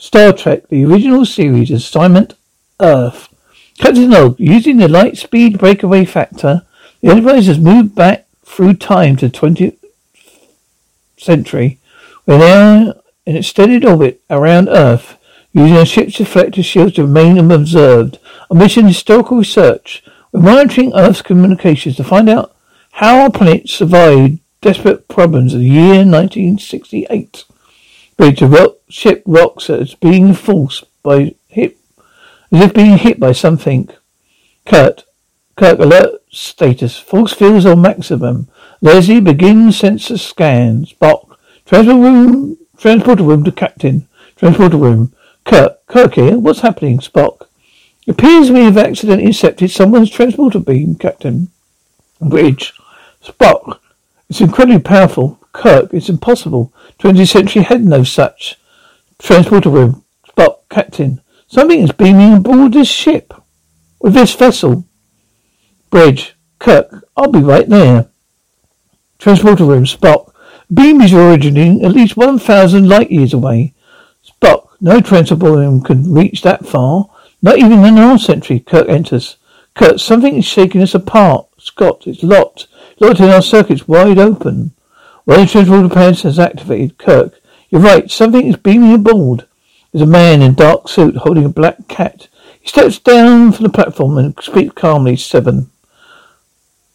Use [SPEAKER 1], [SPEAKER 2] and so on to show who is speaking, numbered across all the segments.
[SPEAKER 1] Star Trek, the original series, assignment Earth. Captain Log, using the light speed breakaway factor, the Enterprise has moved back through time to 20th century. We're now in extended orbit around Earth, using our ship's reflector shields to remain unobserved. Our mission is historical research. We're monitoring Earth's communications to find out how our planet survived desperate problems of the year 1968. Bridge, a rock, ship rocks as being forced by hit, as if being hit by something. Kurt, Kirk, alert status. Force fields on maximum. Leslie, begin sensor scans. Spock, transport room, transporter room to captain. Transporter room. Kirk, Kirk here. What's happening? Spock. Appears we have accidentally intercepted someone's transporter beam, Captain. Bridge. Spock. It's incredibly powerful. Kirk, it's impossible. 20th century had no such. Transporter room. Spock, Captain. Something is beaming aboard this ship. With this vessel. Bridge. Kirk, I'll be right there. Transporter room. Spock. Beam is originating at least 1,000 light years away. Spock. No transporter room can reach that far. Not even in our century. Kirk enters. Kirk, something is shaking us apart. Scott, it's locked. Locked in our circuits wide open. The transporter pads has activated. Kirk, you're right. Something is beaming aboard. There's a man in a dark suit holding a black cat. He steps down from the platform and speaks calmly. Seven.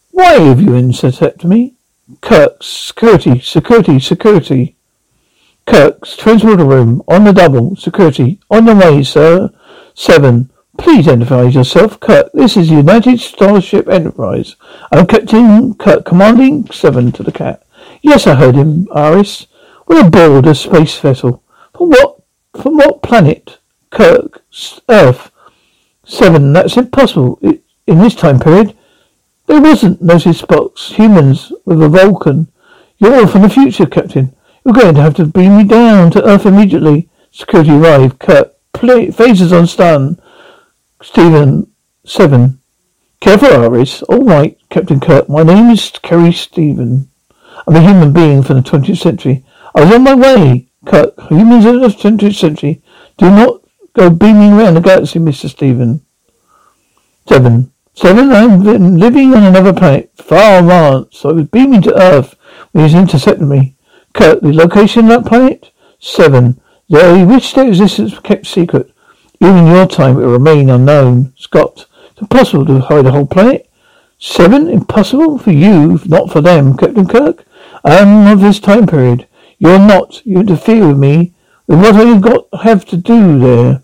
[SPEAKER 1] Why have you intercepted me? Kirk, security, security, security. Kirk's transporter room, on the double, security, on the way, sir. Seven. Please identify yourself, Kirk. This is United Starship Enterprise. I'm Captain Kirk, commanding seven to the cat. Yes, I heard him, Isis. We're aboard a space vessel. From what? From what planet? Kirk. Earth. Seven. That's impossible. It, in this time period, there wasn't notice box humans with a Vulcan. You're from the future, Captain. You're going to have to bring me down to Earth immediately. Security arrived. Kirk. Play, phasers on stun. Stephen. Seven. Careful, Isis. All right, Captain Kirk. My name is Gary Seven. I'm a human being from the 20th century. I was on my way. Kirk. Humans of the 20th century. Do not go beaming around the galaxy, Mr. Stephen. Seven. Seven, been living on another planet, far advanced. I was beaming to Earth when he's intercepted me. Kirk, the location of that planet? Seven. They wish their existence kept secret. Even in your time it will remain unknown. Scott, it's impossible to hide a whole planet. Seven? Impossible? For you, not for them, Captain Kirk. I am of this time period. You're not. You interfere with me, with what I've got have to do there.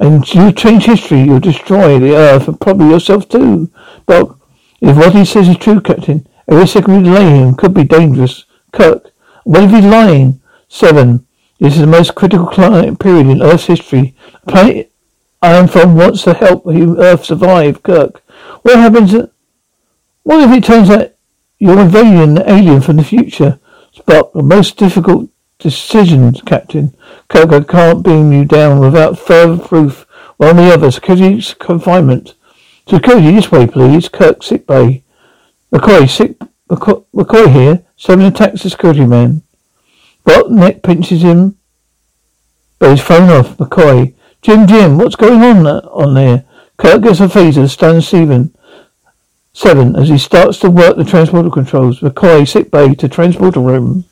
[SPEAKER 1] And you change history, you'll destroy the earth and probably yourself too. But if what he says is true, Captain, every second we delay him could be dangerous. Kirk, what if he's lying? Seven. This is the most critical period in Earth's history. Planet I am from wants to help you Earth survive. Kirk, what happens? What if it turns out you're invading an alien from the future? Spock, the most difficult decisions, Captain. Kirk, I can't beam you down without further proof. One or the other. Security confinement. Security this way, please. Kirk, sick bay. McCoy, sick. McCoy, McCoy here. Seven attacks the security man. What? Nick pinches him. But he's phone off. McCoy. Jim, Jim, what's going on uh, on there? Kirk gets a phaser, stuns Seven. Seven, as he starts to work the transporter controls. McCoy, sick bay to transporter room.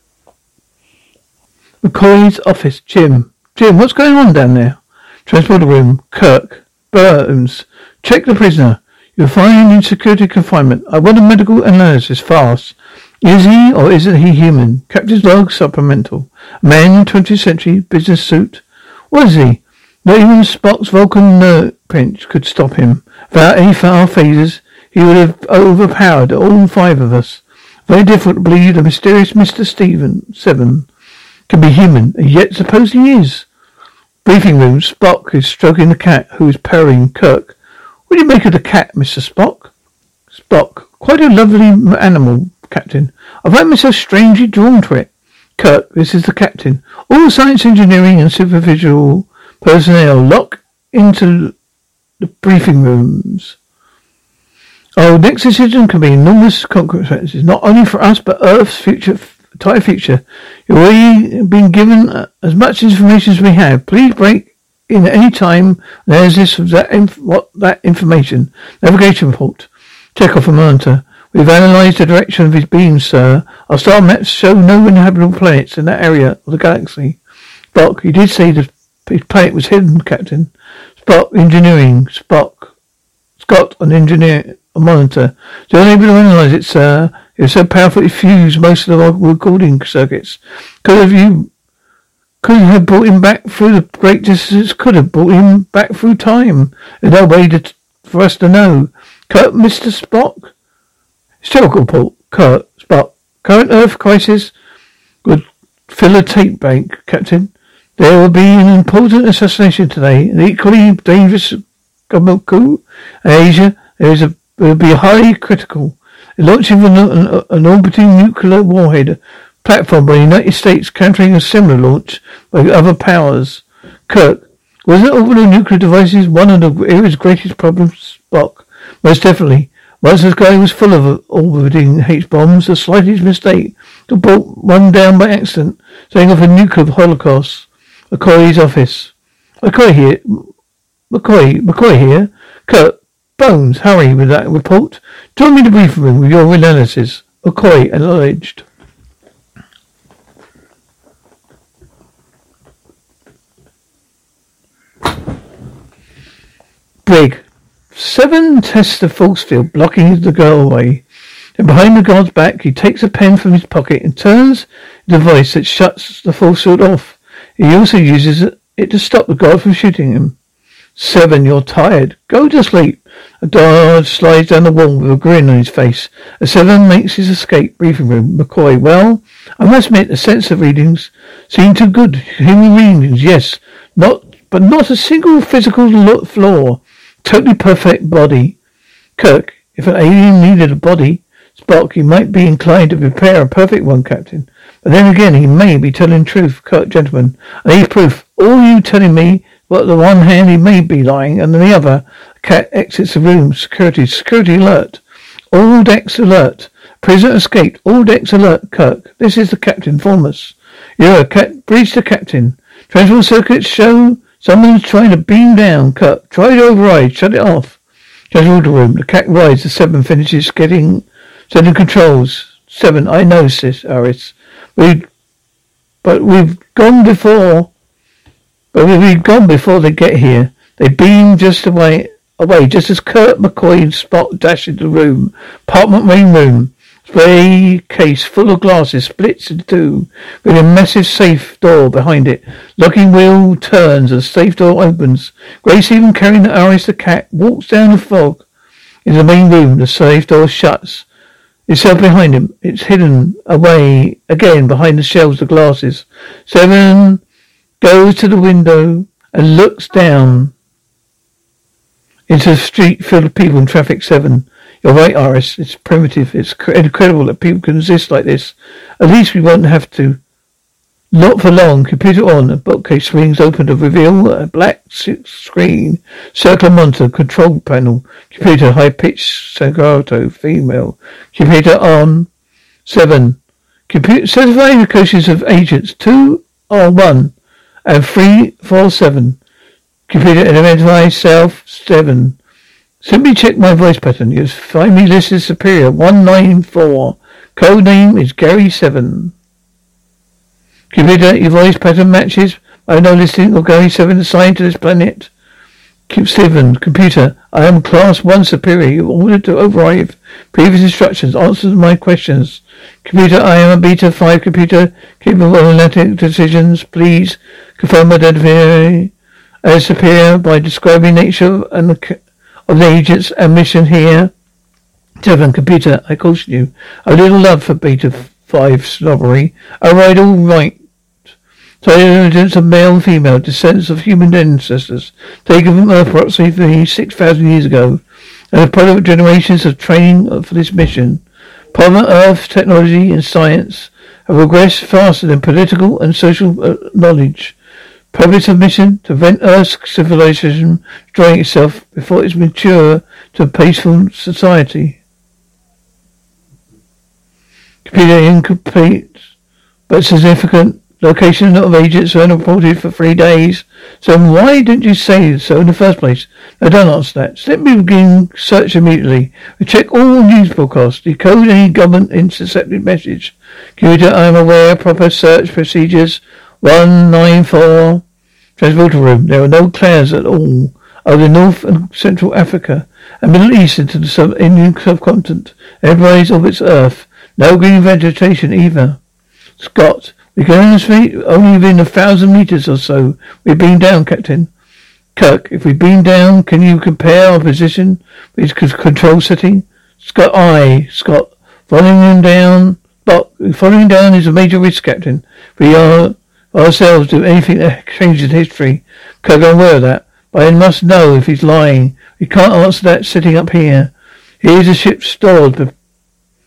[SPEAKER 1] McCoy's office. Jim. Jim, what's going on down there? Transporter room. Kirk. Burns. Check the prisoner. You're fine in security confinement. I want a medical analysis fast. Is he or isn't he human? Captain's log supplemental. Man, 20th century, business suit. What is he? Not even Spock's Vulcan nerve pinch could stop him. Without any far phasers, he would have overpowered all five of us. Very to believe the mysterious Mr. Stephen Seven. can be human, and yet suppose he is. Briefing room, Spock is stroking the cat, who is purring. Kirk, what do you make of the cat, Mr. Spock? Spock, quite a lovely animal, Captain. I find myself strangely drawn to it. Kirk, this is the captain. All science, engineering, and superficial personnel lock into the briefing rooms. Our next decision can be enormous consequences, not only for us, but Earth's future, entire future. You've already been given uh, as much information as we have. Please break in at any time there's this, that, inf- what, that information. Navigation report. Check off a monitor. We've analysed the direction of his beam, sir. Our star maps show no inhabitable planets in that area of the galaxy. Spock, you did say the his planet was hidden, Captain. Spock, engineering. Spock. Scott, an engineer, a monitor. Still unable to analyse it, sir. Uh, it was so powerful it fused most of the recording circuits. Could have you could have brought him back through the great distances, could have brought him back through time. There's no way to, for us to know. Kirk, Mr. Spock? Historical report. Kirk, Spock. Current Earth crisis would fill a tape bank, Captain. There will be an important assassination today, an equally dangerous government coup in Asia. There is a will be highly critical. The launching of an, an, an orbiting nuclear warhead platform by the United States countering a similar launch by other powers. Kirk, was it orbital nuclear devices one of the era's greatest problems? Spock, most definitely. Once the sky was full of orbiting H-bombs, the slightest mistake could brought one down by accident, setting off a nuclear holocaust. McCoy's office. McCoy here. McCoy, McCoy here. Kirk, Bones, hurry with that report. Join me in the briefing room with your analysis. McCoy acknowledged. Brig. Seven tests the force field, blocking the girl away. Then behind the guard's back, he takes a pen from his pocket and turns the device that shuts the force field off. He also uses it to stop the guard from shooting him. Seven, you're tired. Go to sleep. A guard slides down the wall with a grin on his face. As Seven makes his escape briefing room. McCoy, well, I must admit the sense of readings seem too good. Human readings, yes. Not, but not a single physical flaw. Totally perfect body. Kirk, if an alien needed a body, Spock, he might be inclined to prepare a perfect one, Captain. But then again, he may be telling truth, Kirk, gentlemen. I need proof. All you telling me, but the one hand he may be lying, and the other, cat exits the room. Security, security alert. All decks alert. Prisoner escaped. All decks alert, Kirk. This is the captain. Inform us. You're a cat. Breach the captain. Transport circuits show someone's trying to beam down. Kirk, try to override. Shut it off. Transport room. The cat rides. The seven finishes getting, setting controls. Seven. I know, sis, Aris. We, but we've gone before. But we've gone before they get here. They beam just away, away, just as Kirk McCoy and Spock dash into the room. Apartment main room. Spray case full of glasses splits in two, with a massive safe door behind it. Locking wheel turns and safe door opens. Grace, even carrying the Aris the cat, walks down the fog. In the main room, the safe door shuts itself behind him. It's hidden away again behind the shelves of glasses. Seven goes to the window and looks down into the street filled with people and traffic. Seven. You're right, Aris. It's primitive. It's incredible that people can exist like this. At least we won't have to. Not for long. Computer on. A bookcase swings open to reveal a black screen. Circle monitor. Control panel. Computer high pitched staccato. Female. Computer on. Seven. Computer certifying coaches of agents. Two or one. And three four seven. Computer identify self. Seven. Simply check my voice pattern. You find me listed superior. One nine four. Code name is Gary Seven. Computer, your voice pattern matches. I know listing or Gary 7 assigned to this planet. Keep Steven, computer, I am class 1 superior. You ordered to override previous instructions. Answer my questions. Computer, I am a beta 5 computer capable of analytic decisions. Please confirm my identity as superior by describing nature and the, of the agent's and here. Seven, computer, I caution you. A little love for beta 5 snobbery. Override all right So evidence of male and female descendants of human ancestors taken from Earth approximately 6,000 years ago and the product of generations of training for this mission. Planet Earth technology and science have progressed faster than political and social uh, knowledge. Purpose of mission to prevent Earth's civilization destroying itself before it's mature to a peaceful society. Computer incomplete but significant. Location of agents unreported for three days. So why didn't you say so in the first place? No, don't answer that. Let me begin search immediately. We check all news broadcasts, decode any government intercepted message. Computer, I am aware proper search procedures. 194 transporter room. There are no clouds at all over North and Central Africa and Middle East into the sub- Indian subcontinent. Everybody's orbits Earth. No green vegetation either. Scott, we can only within a thousand meters or so. We've been down, Captain. Kirk, if we've been down, can you compare our position with control setting? Scott, I, Scott, following him down. But following down is a major risk, Captain. We are ourselves do anything that changes history. Kirk, I'm aware of that. But I must know if he's lying. We can't answer that sitting up here. Here's a ship stored,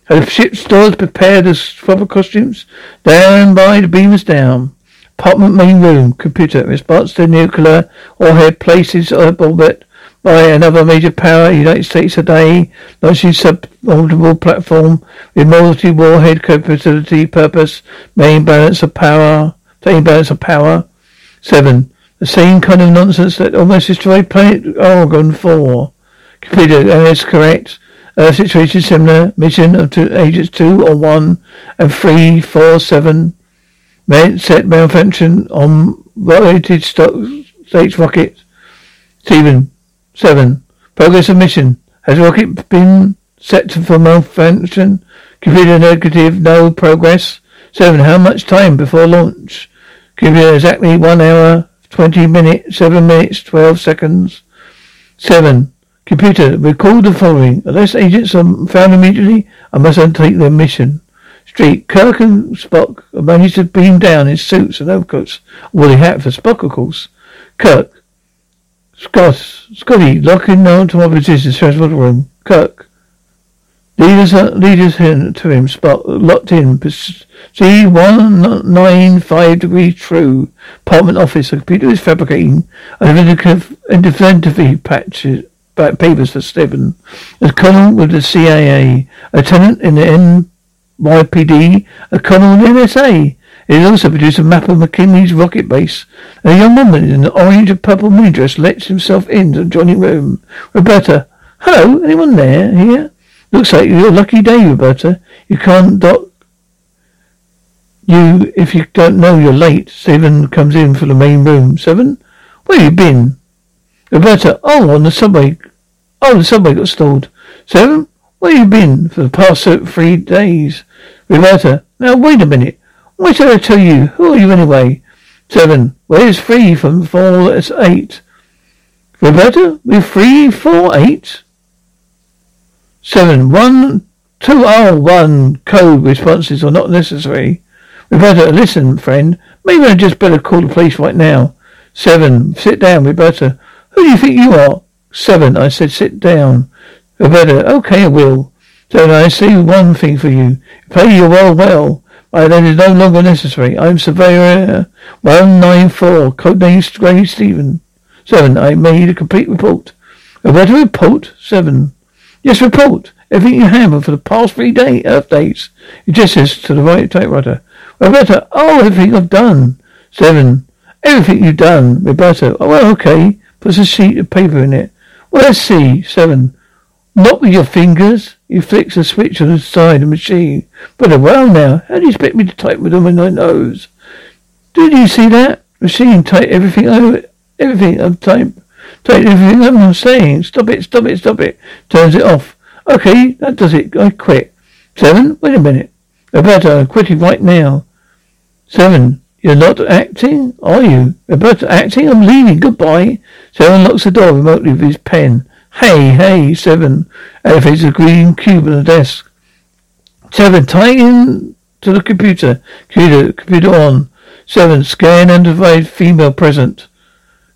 [SPEAKER 1] had the ship stores prepared as proper costumes? Down by the beamers down. Apartment main room. Computer. Response to nuclear warhead places orbit by another major power, United States today, launching submortal platform with multi warhead capability, purpose, main balance of power, balance of power. Seven. The same kind of nonsense that almost destroyed planet Omega 4. Computer, is correct. Uh, situation similar. Mission of two, agents two or one and three, four, seven. Men set malfunction on rated stock stage rocket. Stephen, seven. Progress of mission. Has rocket been set for malfunction? Computer negative, no progress. Seven. How much time before launch? Computer exactly one hour, twenty minutes, seven minutes, twelve seconds. Seven. Computer, record the following. Unless agents are found immediately, I must undertake their mission. Street, Kirk and Spock managed to beam down in suits and overcoats. Woolly hat for Spock, of course. Kirk, Scott, Scotty, lock in now to my position, transport room. Kirk, leaders, uh, leaders here to him, Spock, locked in. See, one nine five degrees true. Apartment office. The computer is fabricating inventory patches papers for Seven. A colonel with the CIA, a lieutenant in the NYPD, a colonel in the NSA. It also produced a map of McKinley's rocket base. A young woman in an orange and purple mini dress lets himself into the adjoining room. Roberta, hello, anyone there here? Looks like your lucky day, Roberta. You can't dock you if you don't know you're late. Seven comes in from the main room. Seven? Where you been? Roberta, oh, on the subway. Oh, the subway got stalled. Seven? Where you been for the past three days? Roberta, now wait a minute. Why should I tell you? Who are you anyway? Seven. Where's three from four? It's eight. Roberta, we're three, four, eight. Seven. One, two, oh, one. Code responses are not necessary. Roberta, listen, friend. Maybe I just better call the police right now. Seven. Sit down, Roberta. Who do you think you are? Seven. I said sit down. Roberta, okay, I will. Seven, I see one thing for you. Pay your well well. But that is no longer necessary. I am Surveyor uh, 194, codename Gray Stephen. Seven, I made a complete report. Roberta, report? Seven. Yes, report. Everything you have for the past three day, Earth days. It gestures to the right typewriter. Roberta, oh, everything I've done. Seven. Everything you've done. Roberta, oh, well, okay. Puts a sheet of paper in it. Well, let's see. Seven. Not with your fingers. He flicks a switch on the side of the machine. But uh, well now, how do you expect me to type with them in my nose? Did you see that? Machine type everything over everything I'm type type everything I'm saying. Stop it, stop it, stop it. Turns it off. Okay, that does it. I quit. Seven? Wait a minute. Roberta, I'm quitting right now. Seven. You're not acting, are you? Roberta, acting? I'm leaving. Goodbye. Seven locks the door remotely with his pen. Hey, hey, Seven. Elevates a green cube on the desk. Seven, tie in to the computer. Computer, computer on. Seven. Scan and divide female present.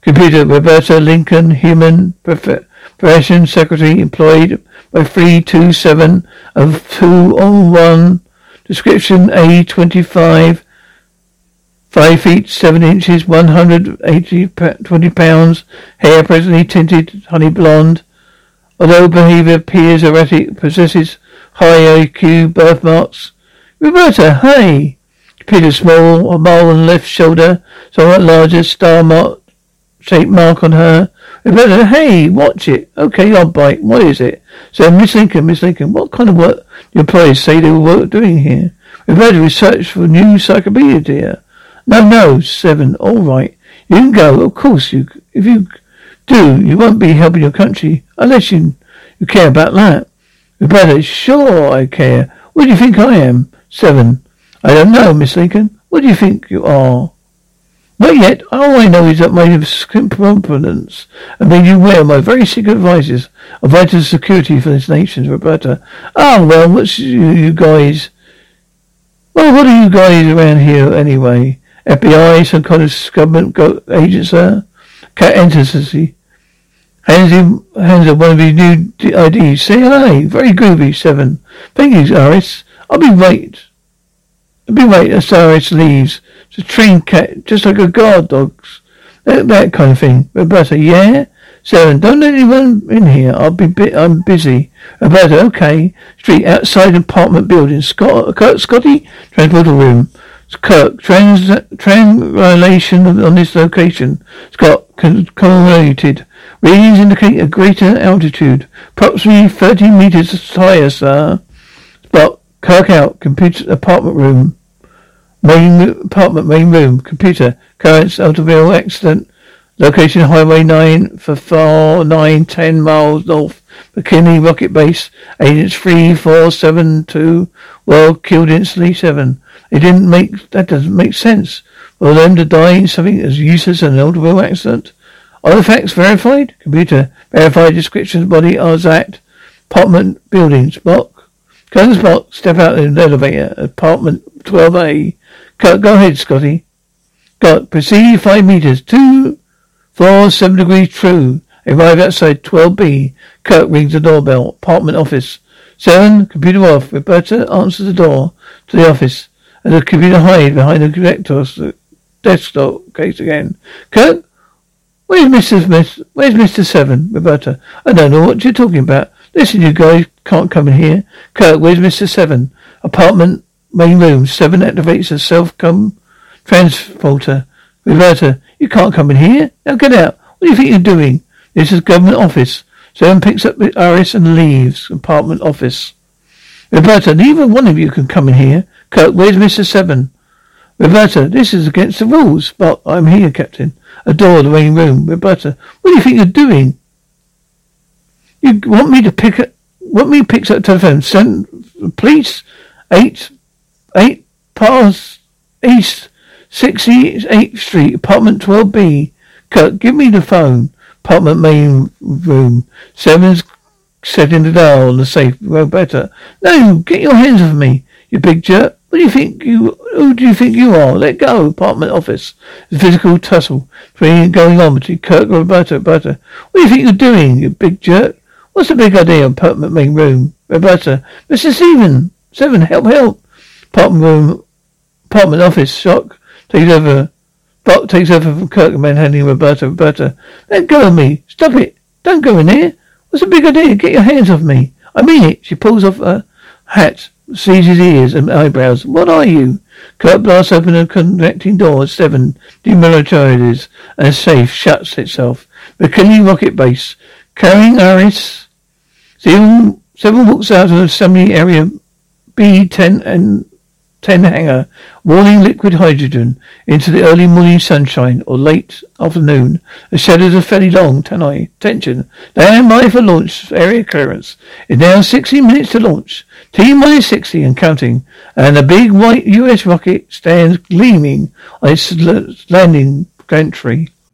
[SPEAKER 1] Computer. Roberta Lincoln. Human. Profession. Secretary. Employed by 327 of 201. Description A25. 5 feet 7 inches, 180 20 pounds. Hair presently tinted honey blonde. Although behavior appears erratic, possesses high IQ birthmarks. Roberta, hey! Peter small, a mole on left shoulder, somewhat larger, star mark, shaped mark on her. Roberta, hey, watch it. Okay, I'll bite. What is it? So, Miss Lincoln, Miss Lincoln, what kind of work your employees say they were doing here? Roberta, research for new encyclopedia, dear. No, no, seven. All right. You can go. Of course you, if you do, you won't be helping your country unless you, you care about that. Roberta, sure I care. What do you think I am? Seven. I don't know, Miss Lincoln. What do you think you are? Not yet. All I know is that my confidence and made you wear my very secret advices of vital security for this nation, Roberta. Ah, oh, well, what's you, you guys? Well, what are you guys around here anyway? FBI, some kind of government go- agent, sir? Cat enters as he hands him hands one of his new IDs. Say hello. Very groovy, seven. Thank you, Aris. I'll be right. I'll be right as Aris leaves. It's a trained cat, just like a guard dog's. That, that kind of thing. Roberta, yeah? Seven, don't let anyone in here. I'll be bit, I'm busy. Roberta, okay. Street outside apartment building. Scott, Scotty, transporter room. Kirk, trans, translation on this location. Scott, correlated. Readings indicate a greater altitude. Approximately 30 meters higher, sir. Spot, Kirk out. Computer, apartment room. Main, apartment, main room. Computer, currents, automobile accident. Location Highway 9 for 4, 9, 10 miles north. McKinley Rocket Base. Agents 3, 4, 7, 2. World killed instantly 7. It didn't make, that doesn't make sense. For them to die in something as useless as an automobile accident? Are the facts verified? Computer, verified description of body are that. Apartment buildings, block. Colonel's block, step out in the elevator. Apartment 12A. Go, go ahead, Scotty. Got, proceed five meters. Two, four, seven degrees true. Arrive outside 12B. Kirk rings the doorbell. Apartment office. Seven, computer off. Roberta answers the door to the office and the computer hide behind the connector's desktop case again. Kirk, where's Mr. Smith? Where's Mr. Seven? Roberta, I don't know what you're talking about. Listen, you guys can't come in here. Kirk, where's Mr. Seven? Apartment, main room. Seven activates a self-come transporter. Roberta, you can't come in here. Now get out. What do you think you're doing? This is government office. Seven picks up the iris and leaves. Apartment office. Roberta, neither one of you can come in here. Kirk, where's Mr. Seven? Roberta, this is against the rules, but I'm here, Captain. A door, the main room. Roberta, what do you think you're doing? You want me to pick up, want me to pick up telephone, send police, eight, eight past east, 68th Street, apartment 12B. Kirk, give me the phone. Apartment main room. Seven's setting the dial on the safe. Roberta, no, get your hands off me, you big jerk. What do you think you, who do you think you are? Let go, apartment office. The physical tussle between going on between Kirk and Roberta. Roberta, what do you think you're doing, you big jerk? What's the big idea apartment main room? Roberta, Mr. Stephen, seven, help, help. Apartment room, apartment office, shock, takes over, Bot takes over from Kirk and manhandling Roberta. Roberta, let go of me. Stop it. Don't go in here. What's the big idea? Get your hands off me. I mean it. She pulls off her hat sees his ears and eyebrows. What are you? Kirk blasts open a connecting door at seven, demilitarizes, and a safe shuts itself. McKinley rocket base. Carrying Aris. Seven, seven walks out of the assembly area B10 and 10 hanger, warning liquid hydrogen into the early morning sunshine or late afternoon. The shadows are fairly long tonight. Attention. Stand by for launch area clearance. It's now 60 minutes to launch. T minus 60 and counting. And a big white US rocket stands gleaming on its landing gantry.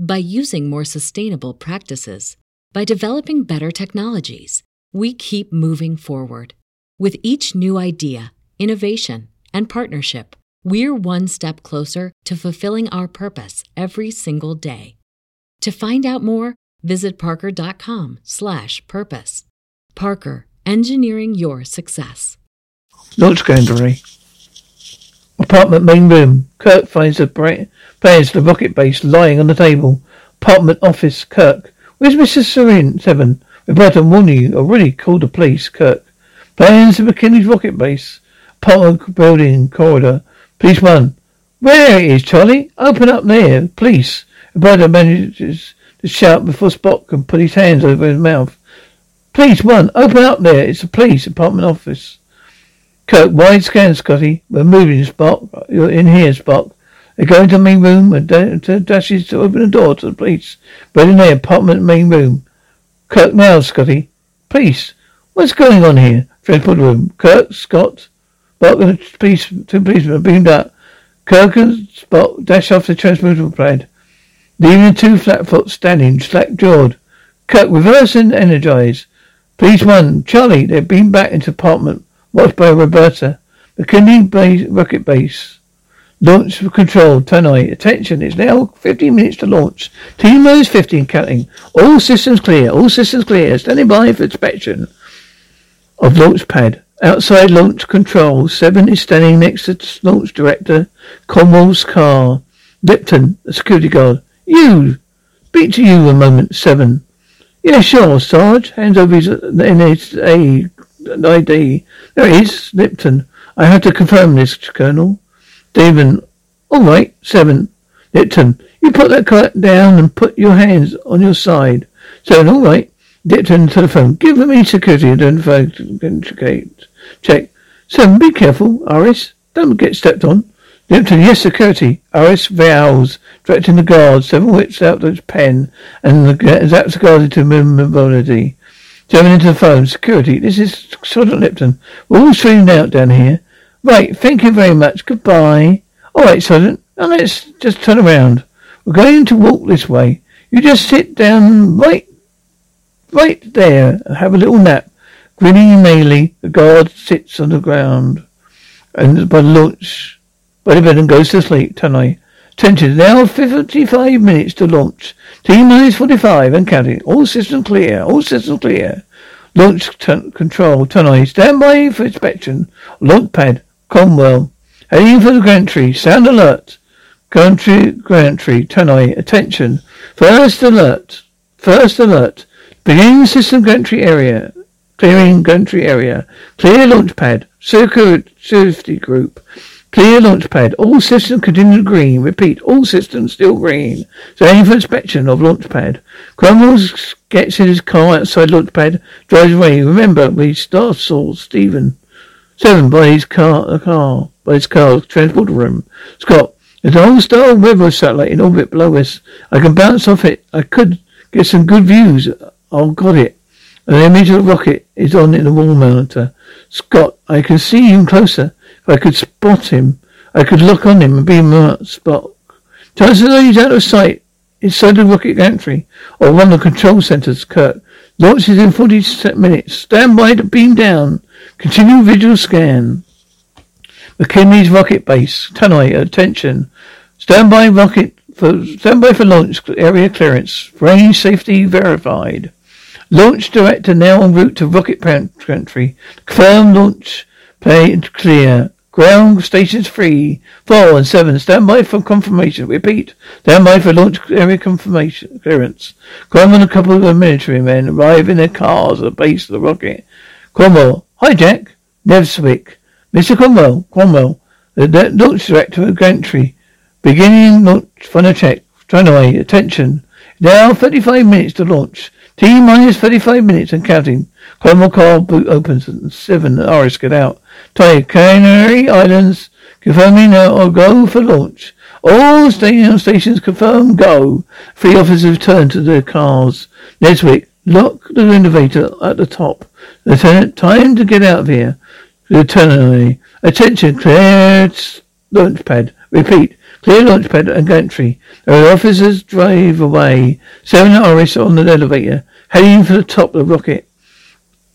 [SPEAKER 2] by using more sustainable practices, by developing better technologies. We keep moving forward. With each new idea, innovation, and partnership, we're one step closer to fulfilling our purpose every single day. To find out more, visit parker.com/purpose. Parker, engineering your success.
[SPEAKER 1] Launch gallery. Apartment main room. Kirk finds a bra- plans the rocket base lying on the table. Apartment office. Kirk. Where's Mrs. Serin? Seven. Roberta Mooney already called the police. Kirk. Plans of McKinley's rocket base. Apartment building corridor. Police one. Where is Charlie? Open up there. Police. Roberta manages to shout before Spock can put his hands over his mouth. Police one. Open up there. It's the police apartment office. Kirk, wide scan, Scotty. We're moving, Spock. You're in here, Spock. They go into the main room and dashes to open the door to the police. But in there, apartment main room. Kirk, now, Scotty. Police. What's going on here? Transport room. Kirk, Scott. Spock and the police, two policemen beamed up. Kirk and Spock dash off the transporter pad, leaving the two flatfoot standing, slack-jawed. Kirk, reverse and energize. Police one, Charlie, they're beamed back into apartment. Watched by Roberta. McKinley base, rocket base. Launch control Tannoy. Attention, it's now 15 minutes to launch. T minus 15 counting. All systems clear. All systems clear. Standing by for inspection of launch pad. Outside launch control. Seven is standing next to launch director Cromwell's car. Lipton, the security guard. You! Speak to you a moment, Seven. Yeah, sure, Sarge. Hands over his uh, NSA uh, ID. There it is, Lipton. I have to confirm this, Colonel. David. All right, seven. Lipton, you put that car down and put your hands on your side. Seven, all right. Lipton, telephone. Give me security and identification. Check. Seven, be careful, Aris. Don't get stepped on. Lipton, yes, security. Aris vows, directing the guards. Seven whips out his pen and the, zaps the guards into mobility. Jumping into the phone. Security, this is Sergeant Lipton. We're all streaming out down here. Right, thank you very much. Goodbye. All right, Sergeant. Now let's just turn around. We're going to walk this way. You just sit down right, right there and have a little nap. Grinning mealy, the guard sits on the ground and by launch, by the bed and goes to sleep. Tannoy. Attention, now 55 minutes to launch. T minus 45 and counting. All systems clear. All systems clear. Launch t- control. Tannoy. Stand by for inspection. Launch pad. Cromwell. Heading for the gantry. Sound alert. Gantry, gantry. Tannoy. Attention. First alert. First alert. Beginning system gantry area. Clearing gantry area. Clear launch pad. Safety group. Clear launch pad. All systems continue green. Repeat. All systems still green. So aim for inspection of launch pad. Cromwell gets in his car outside launch pad. Drives away. Remember, we start saw Stephen. Seven by his car, a car, by his car, transport room. Scott, there's an old star weather satellite in orbit below us. I can bounce off it. I could get some good views. I've got it. An image of the rocket is on in the wall monitor. Scott, I can see him closer. If I could spot him, I could look on him and be a spot. Chances are he's out of sight inside the rocket gantry or one of the control centers, Kirk. Launches in 40 minutes. Stand by to beam down. Continue visual scan. McKinley's rocket base. Tannoy, attention. Standby rocket for standby for launch area clearance. Range safety verified. Launch director now en route to rocket country. Confirm launch plane clear. Ground stations free. Four and seven. Stand by for confirmation. Repeat. Stand by for launch area confirmation clearance. Cromwell and a couple of military men arrive in their cars at the base of the rocket. Cromwell. Hi, Jack. Nevswick. Mr. Cromwell. Cromwell. The launch director of Gantry. Beginning launch final check. Tannoy. Attention. Now 35 minutes to launch. T minus 35 minutes and counting. Cromwell car boot opens and seven Isis get out. Tannoy, Canary Islands, confirming now or go for launch. All station stations confirm go. Three officers return to their cars. Neswick, lock the elevator at the top. Lieutenant, time to get out of here. Lieutenant, attention, clear launch pad. Repeat, clear launch pad and gantry. The officers drive away. Seven Isis on the elevator, heading for the top of the rocket.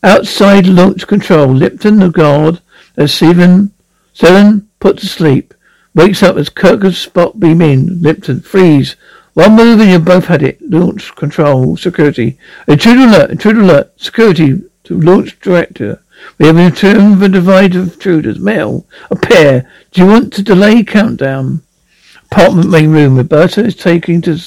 [SPEAKER 1] Outside launch control, Lipton, the guard, as Seven, Seven put to sleep. Wakes up as Kirk's spot beam in. Lipton, freeze. One move and you've both had it. Launch control, security. Intruder alert, intruder alert. Security to launch director. We have returned the divide of intruders. Male, a pair. Do you want to delay countdown? Apartment main room. Roberta is taking to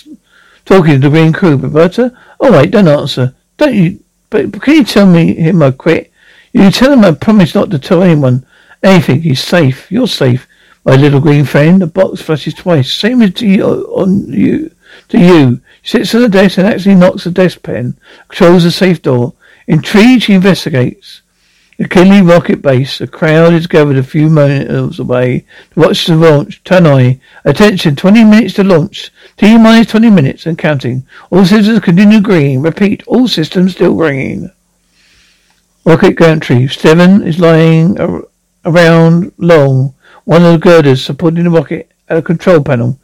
[SPEAKER 1] talking to the green crew. Roberta, all right, don't answer. Don't you? But can you tell me him I quit? You tell him I promise not to tell anyone anything. He's safe. You're safe, my little green friend. The box flashes twice. Same as to you, on you. To you. She sits on the desk and actually knocks the desk pen. Controls the safe door. Intrigued, she investigates. The Kinley rocket base. A crowd is gathered a few miles away to watch the launch. Tannoy. Attention, 20 minutes to launch. T minus 20 minutes and counting. All systems continue green. Repeat, all systems still green. Rocket gantry. Seven is lying ar- around long. One of the girders supporting the rocket at a control panel.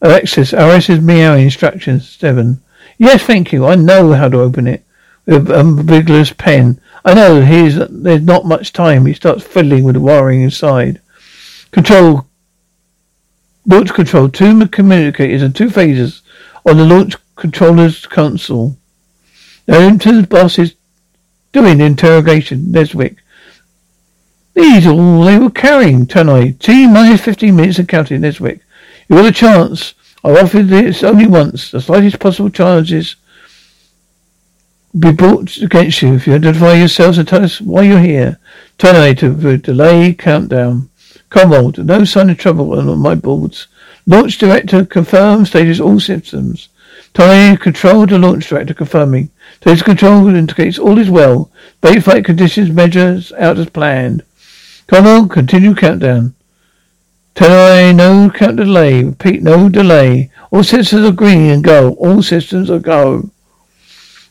[SPEAKER 1] Alexis, RS is meowing instructions. Seven. Yes, thank you. I know how to open it. With a vigorous pen. I know he's, there's not much time. He starts fiddling with the wiring inside. Control. Launch control. Two communicators and two phasers on the launch controller's console. Now into the boss's Doing the interrogation, Neswick. These all they were carrying tonight. T minus fifteen minutes and counting, Neswick. You got a chance. I offered this only once. The slightest possible charges be brought against you if you identify yourselves and tell us why you're here. Terminate to delay countdown. Cromwell, no sign of trouble on my boards. Launch director confirms status all systems. Tannoy control the launch director confirming. Today's control indicates all is well. Bait flight conditions measures out as planned. Cromwell, continue countdown. Tannoy, no count delay. Repeat, no delay. All systems are green and go. All systems are go.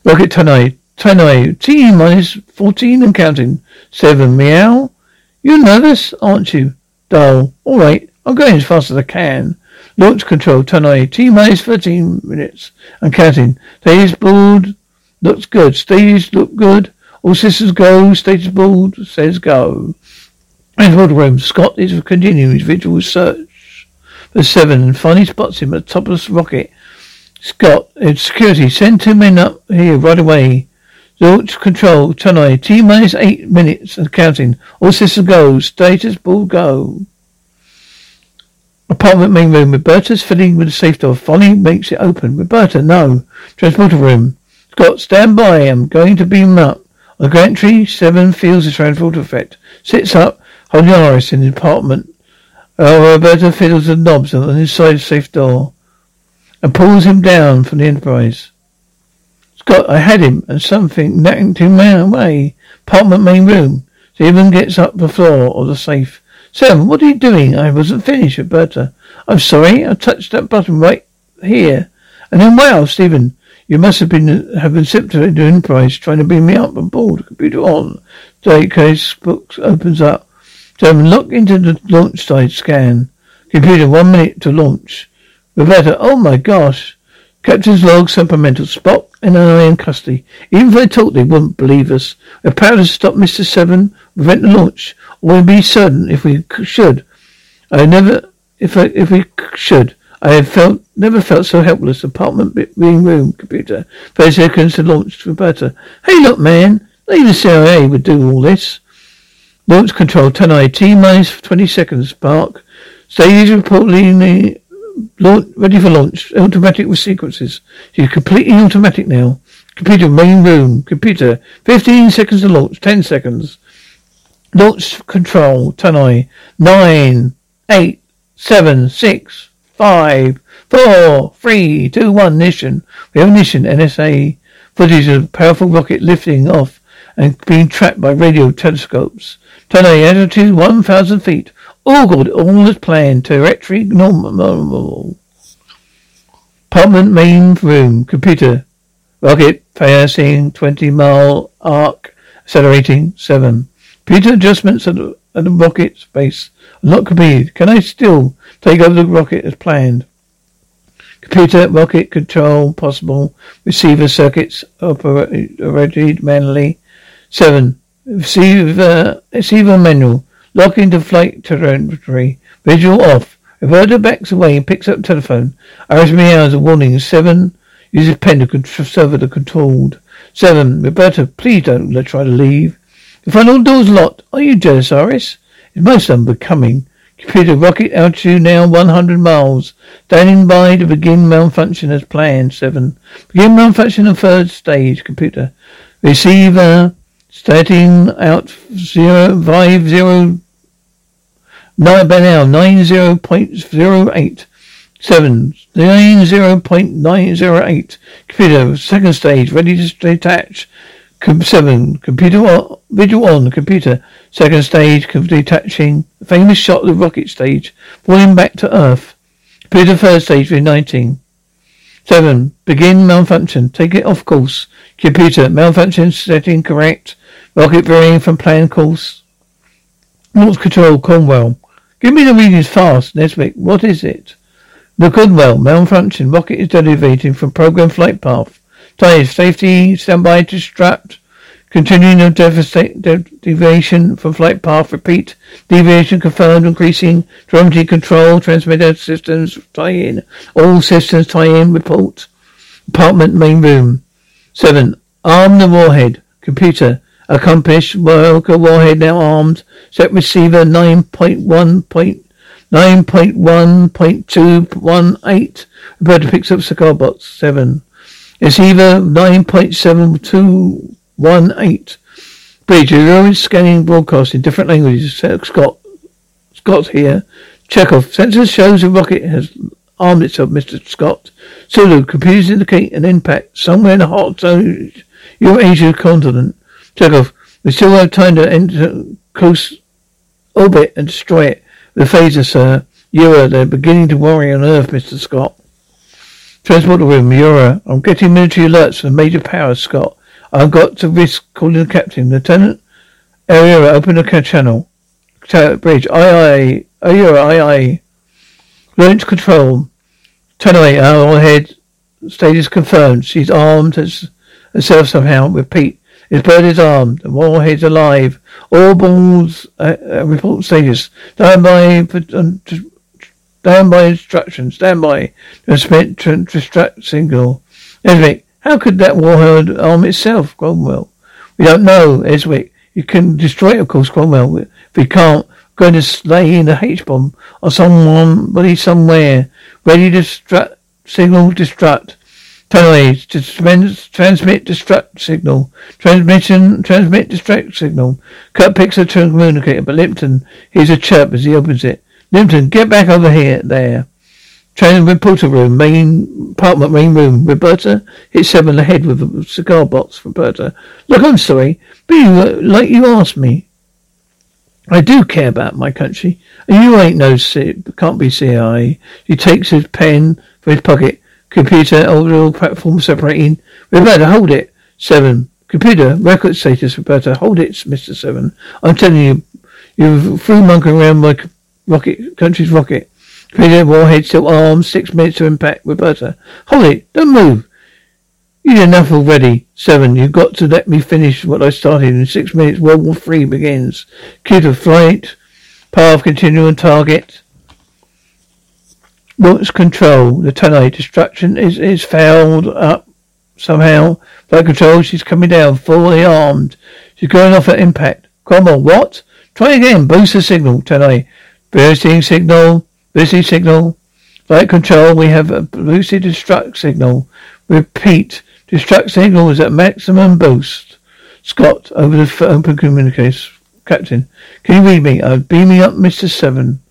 [SPEAKER 1] Rocket Tannoy. Tannoy. T minus 14 and counting. 7. Meow. You're nervous, aren't you? Dull. All right. I'm going as fast as I can. Launch control, Tannoy. T minus 13 minutes. I'm counting. Stage board looks good. Stage look good. All systems go. Stage board says go. Transport room. Scott is continuing his visual search for seven and finally spots him at the top of the rocket. Scott, it's security. Send two men up here right away. Launch control, Tannoy. T minus eight minutes and counting. All systems go. Status board go. Apartment main room. Roberta's filling with the safe door. Finally makes it open. Roberta, no. Transporter room. Scott, stand by. I'm going to beam up. On the gantry, seven feels the transporter effect. Sits up, holding in the apartment. Oh, Roberta fiddles the knobs on the inside safe door and pulls him down from the Enterprise. Scott, I had him and something knocked him away. Apartment main room. Seven gets up the floor of the safe. Sam, what are you doing? I wasn't finished, Roberta. Uh, I'm sorry. I touched that button right here. And then, wow, Seven, you must have been have been sipped to the Enterprise trying to beam me up on board. Computer on. Case book opens up. Sam, look into the launch side scan. Computer, one minute to launch. Roberta, oh my gosh. Captain's log, temperamental. Spock and I in custody. Even if they talked, they wouldn't believe us. We're proud to stop Mr. Seven, prevent the launch. Or we'd be certain if we should. I never, if I, if we should. I have felt, never felt so helpless. Apartment, being room, computer. Thirty seconds to launch Roberta. Hey, look, man. Even CIA would do all this. Launch control, 10 T minus 20 seconds. Spark. Stage reportedly Launch, ready for launch. Automatic with sequences. She's completely automatic now. Computer main room. Computer. 15 seconds to launch. 10 seconds. Launch control. Tannoy. 9, 8, 7, 6, 5, 4, 3, 2, 1. Ignition. We have ignition. NSA. Footage of powerful rocket lifting off and being tracked by radio telescopes. Tanai. Altitude 1,000 feet. All good, all as planned. Territory normal. Apartment main room. Computer. Rocket passing 20 mile arc. Accelerating 7. Computer adjustments at the, at the rocket base. Not completed. Can I still take over the rocket as planned? Computer, rocket control possible. Receiver circuits operated manually. 7. Receiver, uh, receiver manual. Lock into flight territory. Visual off. Roberta backs away and picks up telephone. Isis meows a warning. Seven uses pen to server the controlled. Seven. Roberta, please don't let try to leave. The front door's locked. Are you jealous, Isis? It's most unbecoming. Computer rocket altitude now 100 miles. Standing by to begin malfunction as planned. Seven. Begin malfunction of third stage. Computer. Receiver starting out zero five zero Nine now, nine zero point zero eight. Seven, nine zero point nine zero eight. Computer, second stage, ready to detach. Com- seven, computer on, visual on, computer, second stage, detaching. Famous shot of the rocket stage, falling back to Earth. Computer, third stage, 19. Seven, begin malfunction, take it off course. Computer, malfunction setting correct. Rocket varying from planned course. Launch control, Cromwell. Give me the readings fast, Nesvig. What is it? The Goodwell, malfunction. Rocket is deviating from program flight path. Tires, safety, standby to strapped. Continuing of deviation from flight path. Repeat. Deviation confirmed. Increasing. Telemetry control. Transmitter systems tie in. All systems tie in. Report. Apartment main room. Seven. Arm the warhead. Computer. Accomplished. Worker warhead now armed. Set receiver 9.1.9.1.218. Roberta picks up cigar box. 7. Receiver 9.7218. Bridge. You're scanning broadcast in different languages. Scott. Scott here. Chekov. Sensors shows a rocket has armed itself, Mr. Scott. Sulu. Computers indicate an impact somewhere in the hot zone. Eurasia continent. Chekov, we still have time to enter close orbit and destroy it The phaser, sir. Uhura, they're beginning to worry on Earth, Mr. Scott. Transport room, Uhura. I'm getting military alerts from major powers, Scott. I've got to risk calling the captain. Lieutenant Area, open the channel. Bridge. Aye, aye. Uhura, aye, aye. Launch control. Turn away. Our head status confirmed. She's armed herself somehow. with Pete. His bird is armed. The warhead's alive. All balls uh, uh, report status. Stand by for um, stand by instructions. Stand by. Transmit to distract signal. Eswick, how could that warhead arm itself, Cromwell? We don't know, Eswick. You can destroy it, of course, Cromwell. If we can't, going to lay in a H-bomb or someone, buddy somewhere, ready to distract, signal destruct. Tunnel transmit destruct signal. Transmission, transmit destruct signal. Kirk picks a communicator, but Lipton hears a chirp as he opens it. Lipton, get back over here, there. Trans reporter room, main apartment, main room. Roberta hits seven on the head with a cigar box. Roberta, look, I'm sorry, but you, like you asked me. I do care about my country, you ain't no, can't be CIA. He takes his pen from his pocket. Computer, audio platform separating. Roberta, hold it. Seven. Computer, record status, Roberta. Hold it, Mr. Seven. I'm telling you, you threw monkey around my rocket, country's rocket. Computer warhead still armed. Six minutes to impact. Roberta. Hold it. Don't move. You did enough already. Seven. You've got to let me finish what I started. In six minutes, World War Three begins. Computer flight. Path continue on target. Launch control. The tunnel destruction is, is fouled up somehow. Flight control. She's coming down. Fully armed. She's going off at impact. Cromwell. What? Try again. Boost the signal. Tunnel. Boosting signal. Boosting signal. Flight control. We have a boosted destruct signal. Repeat. Destruct signal is at maximum boost. Scott, over the open communications. Captain, can you read me? Uh, I'm beaming up Mr. Seven,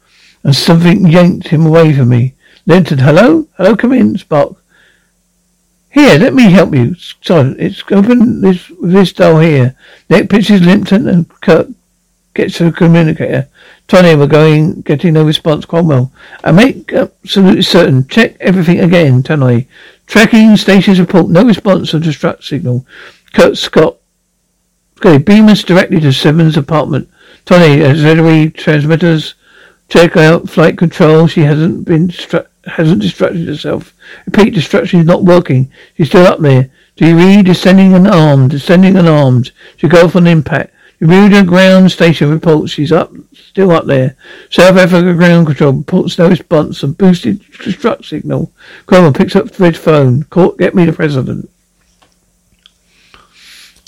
[SPEAKER 1] and something yanked him away from me. Lipton, hello? Hello, come in, Spock. Here, let me help you. Sergeant, it's open this this door here. Nick pitches Lipton and Kirk gets to the communicator. Tony, we're going, getting no response. Cromwell. I make absolutely certain. Check everything again, Tony. Tracking stations report. No response to destruct signal. Kirk Scott. Okay, beam us directly to Seven's apartment. Tony, uh, auxiliary transmitters. Check out flight control. She hasn't been stru- hasn't distracted herself. Repeat, destruction is not working. She's still up there. Read? Descending and armed. Descending and armed. She go for an impact. Bermuda ground station reports she's up, still up there. South Africa ground control reports no response and boosted destruct signal. Cromwell picks up Fred's phone. Court, get me the president.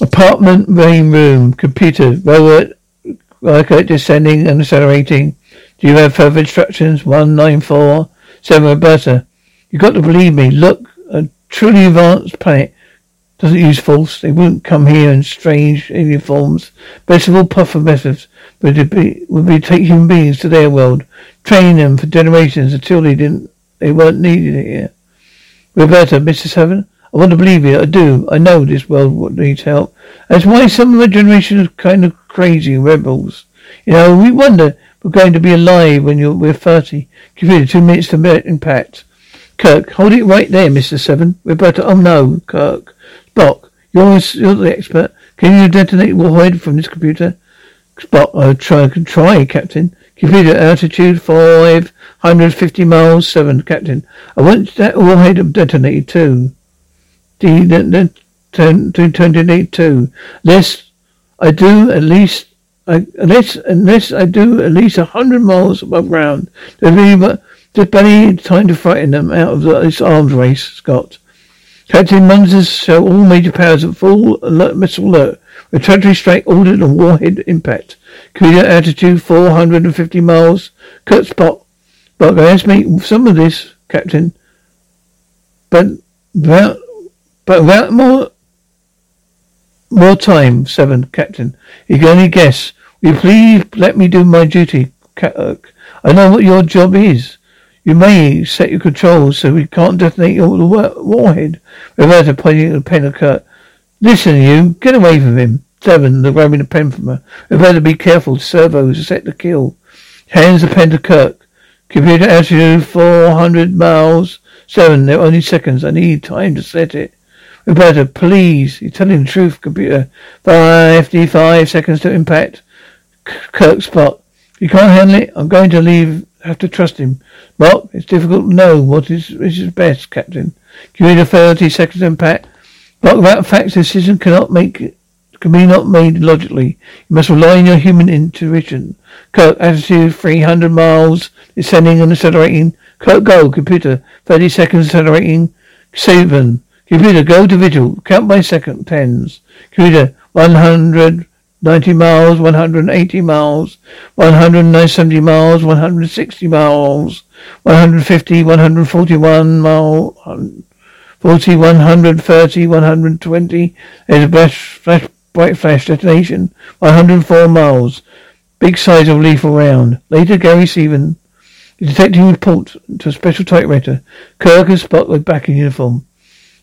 [SPEAKER 1] Apartment main room. Computer. Robert Riker descending and accelerating. Do you have further instructions? One nine four seven Roberta. you've got to believe me. Look, a truly advanced planet doesn't use force. They wouldn't come here in strange alien forms. Best of all puffer methods would be would be take human beings to their world, train them for generations until they didn't they weren't needed here. Roberta, Mr. Seven, I want to believe you. I do. I know this world needs help. That's why some of the generation is kind of crazy rebels. You know, we wonder we're going to be alive when you're we're thirty. Give it two minutes to impact. Kirk, hold it right there, Mr. Seven. Roberta, oh no, Kirk. Spock, you're, you're the expert. Can you detonate warhead from this computer? Spock, I'll try, I can try, Captain. Computer altitude 550 miles, 7, Captain. I want that warhead detonated too. Turn, to I do at least, I, unless, unless I do at least a hundred miles above ground. There's really, there's barely time to frighten them out of this arms race, Scott. Captain Munsters show all major powers at full alert, missile alert. Retaliatory strike ordered on warhead impact. Computer altitude 450 miles. Kirk Spock. But I estimate some of this, Captain. But without, but without more, more time, seven, Captain. You can only guess. Will you please let me do my duty, Kirk? Uh, I know what your job is. You may set your controls so we can't detonate your warhead. Roberta pointing at the pen of Kirk. Listen, you, get away from him. Seven, the grabbing the pen from her. Roberta, be careful. Servos are set to kill. Hands the pen to Kirk. Computer altitude 400 miles. Seven, they're only seconds. I need time to set it. Roberta, please. You're telling the truth, computer. 55 seconds to impact. Kirk Spock. You can't handle it, I'm going to leave have to trust him. Well, it's difficult to know what is, is best, Captain. Give me the 30 seconds impact. But without facts, decision cannot make can be not made logically. You must rely on your human intuition. Kirk, attitude 300 miles, descending and accelerating. Kirk, go. Computer, 30 seconds accelerating. Seven. Computer, go to vigil. Count by second tens. Computer, 190 miles, 180 miles, 170 miles, 160 miles, 150, 141 miles, 40, 130, 120. There's a bright flash detonation. 104 miles. Big size of lethal round. Later, Gary Seven, the detective report to a special typewriter. Kirk and Spock were back in uniform.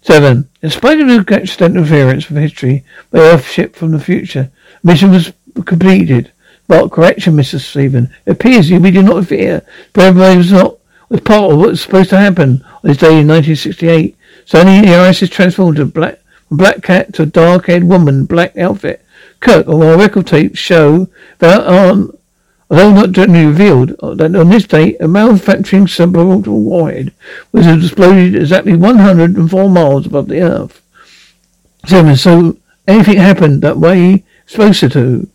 [SPEAKER 1] Seven. In spite of the extent interference from history by Earth ship from the future, Mission was completed. But correction, Mr. Seven. It appears we did not fear, but everybody was not was part of what was supposed to happen on this day in 1968. Suddenly, the is transformed to black, black cat to a dark-haired woman, black outfit. Kirk, on our record tape, show that on although not generally revealed, uh, that on this date a malfunctioning suborbital warhead was exploded exactly 104 miles above the Earth. Seven, so anything happened that way supposed to.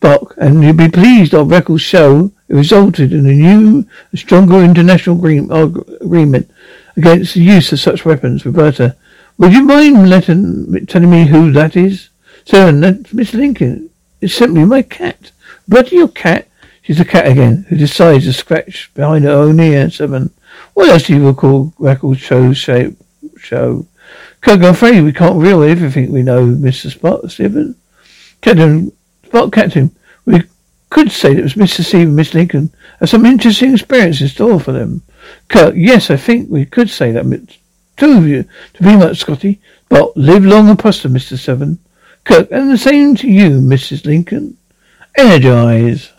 [SPEAKER 1] Spock, and you'll be pleased our records show it resulted in a new, stronger international uh, agreement against the use of such weapons. Roberta, would you mind letting, telling me who that is? Seven, that's Miss Lincoln. It's simply my cat. But your cat? She's a cat again, who decides to scratch behind her own ear. Seven. What else do you recall record show shape show? Kirk, I'm afraid we can't reveal everything we know, Mr. Spock, Seven. Captain Spock Captain, we could say that was Mr. Steve and Miss Lincoln have some interesting experience in store for them. Kirk, yes, I think we could say that. Two of you, to be much, Scotty. But live long and prosper, Mr. Seven. Kirk, and the same to you, Mrs. Lincoln. Energize.